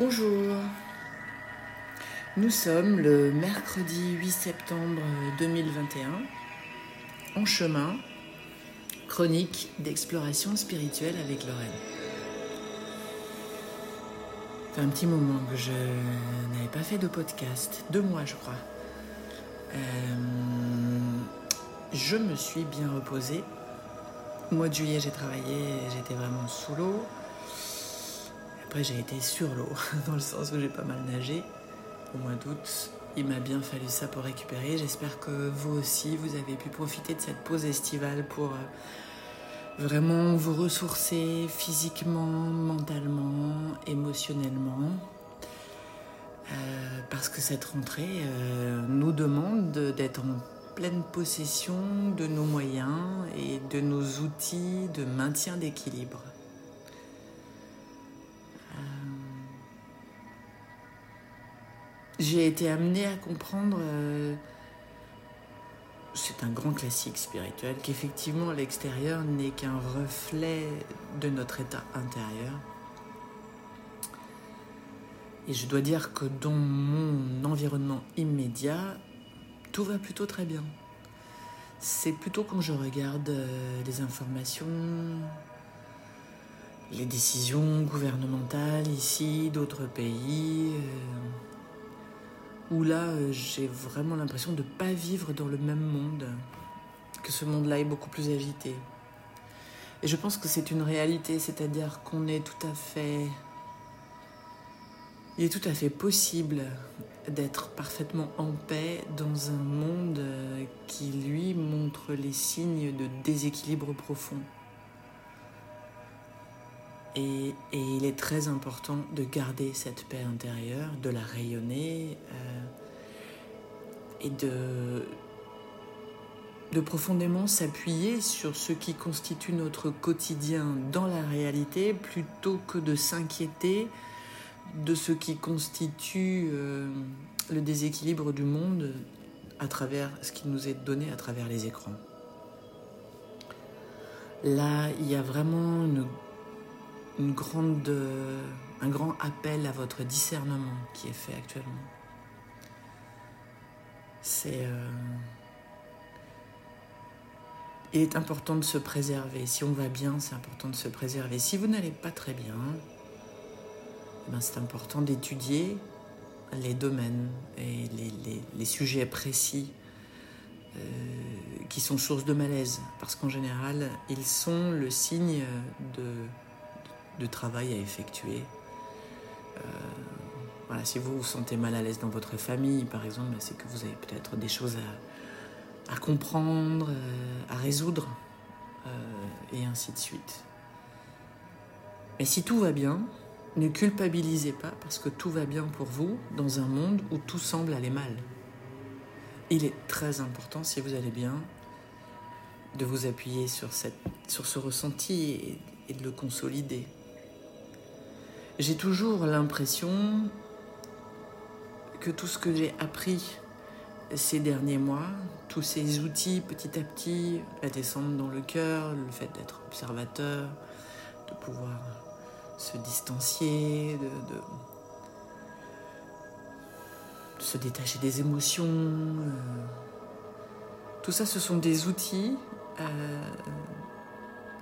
Bonjour. Nous sommes le mercredi 8 septembre 2021 en chemin, chronique d'exploration spirituelle avec Lorraine. Fait un petit moment que je n'avais pas fait de podcast, deux mois je crois. Euh, je me suis bien reposée. Au mois de juillet, j'ai travaillé, j'étais vraiment sous l'eau. Après, j'ai été sur l'eau, dans le sens où j'ai pas mal nagé. Au mois d'août, il m'a bien fallu ça pour récupérer. J'espère que vous aussi, vous avez pu profiter de cette pause estivale pour euh, vraiment vous ressourcer physiquement, mentalement, émotionnellement. Euh, parce que cette rentrée euh, nous demande d'être en pleine possession de nos moyens et de nos outils de maintien d'équilibre. J'ai été amenée à comprendre, euh, c'est un grand classique spirituel, qu'effectivement l'extérieur n'est qu'un reflet de notre état intérieur. Et je dois dire que dans mon environnement immédiat, tout va plutôt très bien. C'est plutôt quand je regarde euh, les informations, les décisions gouvernementales ici, d'autres pays, euh, où là euh, j'ai vraiment l'impression de ne pas vivre dans le même monde, que ce monde-là est beaucoup plus agité. Et je pense que c'est une réalité, c'est-à-dire qu'on est tout à fait il est tout à fait possible d'être parfaitement en paix dans un monde euh, qui, lui, montre les signes de déséquilibre profond. Et, il est très important de garder cette paix intérieure, de la rayonner euh, et de, profondément s'appuyer sur ce qui constitue notre quotidien dans la réalité plutôt que de s'inquiéter de ce qui constitue euh, le déséquilibre du monde à travers ce qui nous est donné à travers les écrans. Là, il y a vraiment une, grande, un grand appel à votre discernement qui est fait actuellement. C'est. Euh, il est important de se préserver. Si on va bien, c'est important de se préserver. Si vous n'allez pas très bien, eh ben, c'est important d'étudier les domaines et les, sujets précis euh, qui sont source de malaise, parce qu'en général, ils sont le signe de, de travail à effectuer. Euh, voilà, si vous vous sentez mal à l'aise dans votre famille, par exemple, c'est que vous avez peut-être des choses à, comprendre, euh, à résoudre, et ainsi de suite. Mais si tout va bien, ne culpabilisez pas parce que tout va bien pour vous dans un monde où tout semble aller mal. Il est très important, si vous allez bien, de vous appuyer sur, ce ressenti et de le consolider. J'ai toujours l'impression que tout ce que j'ai appris ces derniers mois, tous ces outils petit à petit, la descente dans le cœur, le fait d'être observateur, de pouvoir se distancier, de, se détacher des émotions. Euh. tout ça, ce sont des outils euh,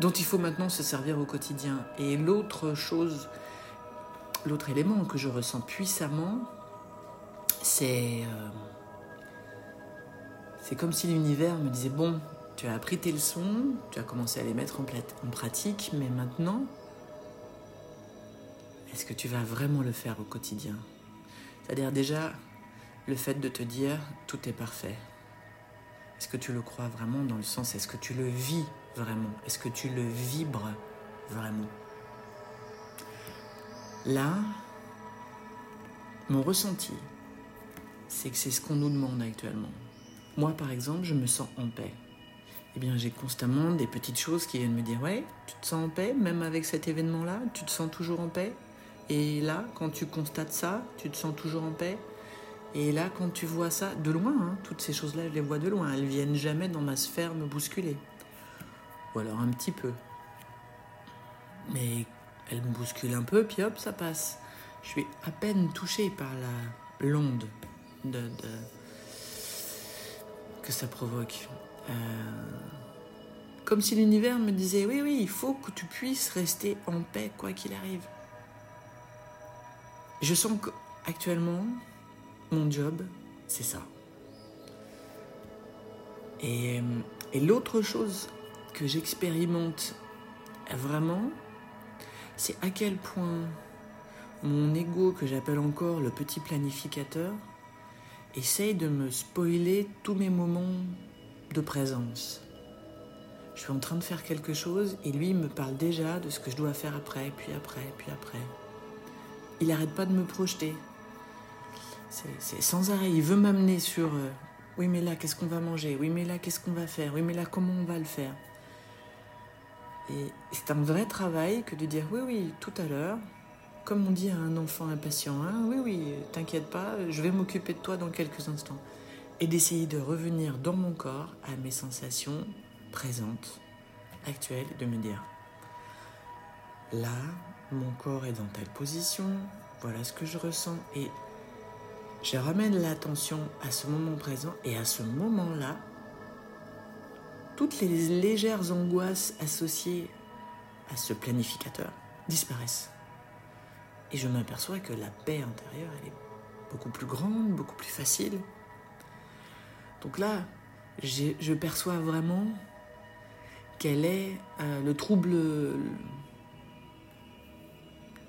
dont il faut maintenant se servir au quotidien. Et l'autre chose, l'autre élément que je ressens puissamment, c'est euh, c'est comme si l'univers me disait bon, tu as appris tes leçons, tu as commencé à les mettre en pratique, mais maintenant, est-ce que tu vas vraiment le faire au quotidien? C'est-à-dire déjà le fait de te dire tout est parfait. Est-ce que tu le crois vraiment dans le sens? Est-ce que tu le vis vraiment? Est-ce que tu le vibres vraiment? Là, mon ressenti, c'est que c'est ce qu'on nous demande actuellement. Moi, par exemple, je me sens en paix. Eh bien, j'ai constamment des petites choses qui viennent me dire Ouais, tu te sens en paix, même avec cet événement-là Tu te sens toujours en paix et là, quand tu constates ça, tu te sens toujours en paix. Et là, quand tu vois ça de loin, hein, toutes ces choses-là, je les vois de loin. Elles viennent jamais dans ma sphère me bousculer. Ou alors un petit peu. Mais elles me bousculent un peu, puis hop, ça passe. je suis à peine touchée par la l'onde de, que ça provoque. Euh, comme si l'univers me disait oui, oui, il faut que tu puisses rester en paix quoi qu'il arrive. Je sens qu'actuellement, mon job, c'est ça. Et, et l'autre chose que j'expérimente vraiment, c'est à quel point mon ego, que j'appelle encore le petit planificateur, essaye de me spoiler tous mes moments de présence? Je suis en train de faire quelque chose et lui me parle déjà de ce que je dois faire après, puis après, puis après. Il n'arrête pas de me projeter. C'est sans arrêt. Il veut m'amener sur euh, oui, mais là, qu'est-ce qu'on va manger? Oui, mais là, qu'est-ce qu'on va faire? Oui, mais là, comment on va le faire? Et c'est un vrai travail que de dire oui, oui, tout à l'heure, comme on dit à un enfant impatient, hein, oui, oui, t'inquiète pas, je vais m'occuper de toi dans quelques instants. Et d'essayer de revenir dans mon corps à mes sensations présentes, actuelles, de me dire, là, mon corps est dans telle position, voilà ce que je ressens, et je ramène l'attention à ce moment présent et à ce moment-là, toutes les légères angoisses associées à ce planificateur disparaissent. Et je m'aperçois que la paix intérieure, est beaucoup plus grande, beaucoup plus facile. Donc là, je perçois vraiment quel est euh, le trouble, le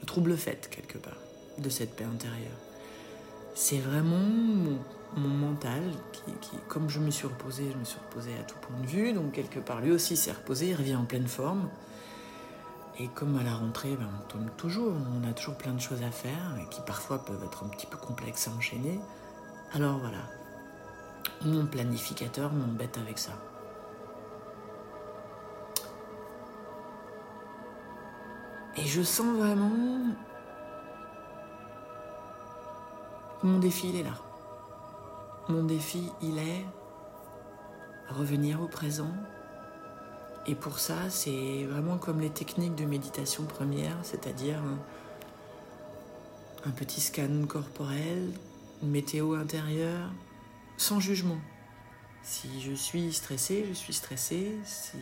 trouble fait quelque part de cette paix intérieure c'est vraiment mental qui, comme je me suis reposé, je me suis reposé à tout point de vue, donc quelque part lui aussi s'est reposé, il revient en pleine forme. Et comme à la rentrée, ben, on tombe toujours, on a toujours plein de choses à faire qui parfois peuvent être un petit peu complexes à enchaîner. Alors voilà, mon planificateur m'embête avec ça. Et je sens vraiment Mon défi, est là. Mon défi, il est revenir au présent. Et pour ça, c'est vraiment comme les techniques de méditation première, c'est-à-dire un, petit scan corporel, une météo intérieure, sans jugement. Si je suis stressé, je suis stressé. Si,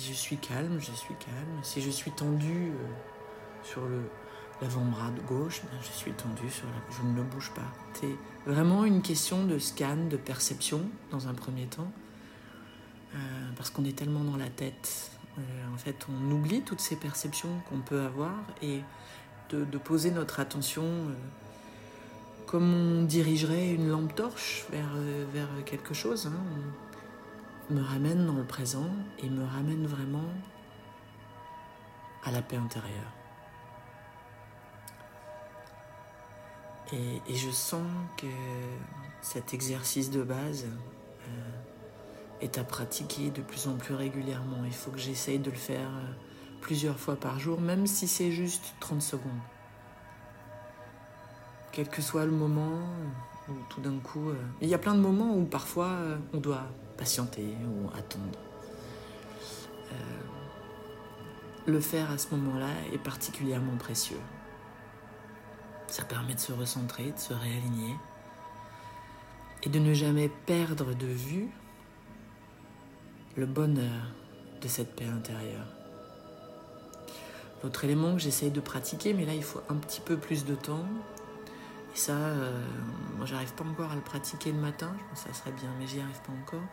je suis calme, je suis calme. Si je suis tendu euh, sur le, l'avant-bras de gauche, ben, je suis tendu sur la... je ne me bouge pas. C'est vraiment une question de scan, de perception dans un premier temps, euh, parce qu'on est tellement dans la tête. Euh, en fait, on oublie toutes ces perceptions qu'on peut avoir et de, poser notre attention euh, comme on dirigerait une lampe torche vers, vers quelque chose. Hein. Me ramène dans le présent et me ramène vraiment à la paix intérieure. Et, je sens que cet exercice de base euh, est à pratiquer de plus en plus régulièrement. Il faut que j'essaye de le faire euh, plusieurs fois par jour, même si c'est juste 30 secondes. Quel que soit le moment où tout d'un coup... Euh, il y a plein de moments où parfois on doit patienter ou attendre. le faire à ce moment-là est particulièrement précieux. Ça permet de se recentrer, de se réaligner et de ne jamais perdre de vue le bonheur de cette paix intérieure. L'autre élément que j'essaye de pratiquer, mais là il faut un petit peu plus de temps. Et ça, euh, moi j'arrive pas encore à le pratiquer le matin, je pense que ça serait bien, mais j'y arrive pas encore.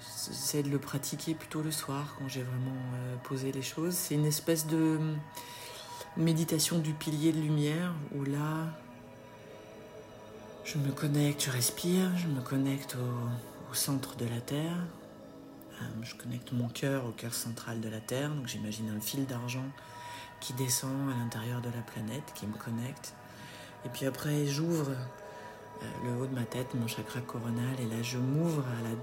J'essaie de le pratiquer plutôt le soir quand j'ai vraiment euh, posé les choses. C'est une espèce de méditation du pilier de lumière où là, je me connecte, je respire, je me connecte au, centre de la Terre. Euh, je connecte mon cœur au cœur central de la Terre. Donc j'imagine un fil d'argent qui descend à l'intérieur de la planète, qui me connecte. Et puis après, j'ouvre euh, le haut de ma tête, mon chakra coronal, et là, je m'ouvre à la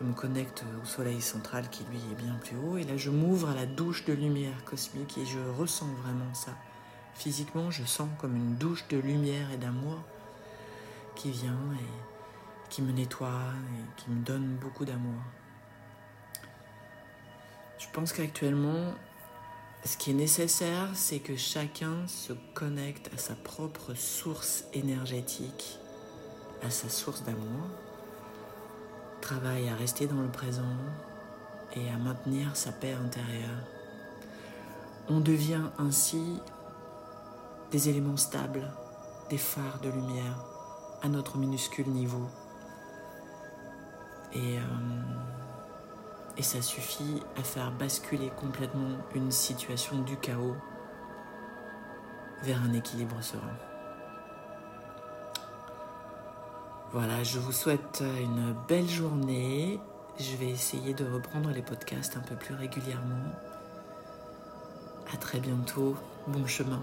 je me connecte au soleil central qui lui est bien plus haut et là je m'ouvre à la douche de lumière cosmique et je ressens vraiment ça. Physiquement, je sens comme une douche de lumière et d'amour qui vient et qui me nettoie et qui me donne beaucoup d'amour. Je pense qu'actuellement, ce qui est nécessaire, c'est que chacun se connecte à sa propre source énergétique, à sa source d'amour, à rester dans le présent et à maintenir sa paix intérieure. On devient ainsi des éléments stables, des phares de lumière à notre minuscule niveau. Et, euh, et ça suffit à faire basculer complètement une situation du chaos vers un équilibre serein. Voilà, je vous souhaite une belle journée. Je vais essayer de reprendre les podcasts un peu plus régulièrement. À très bientôt. Bon chemin.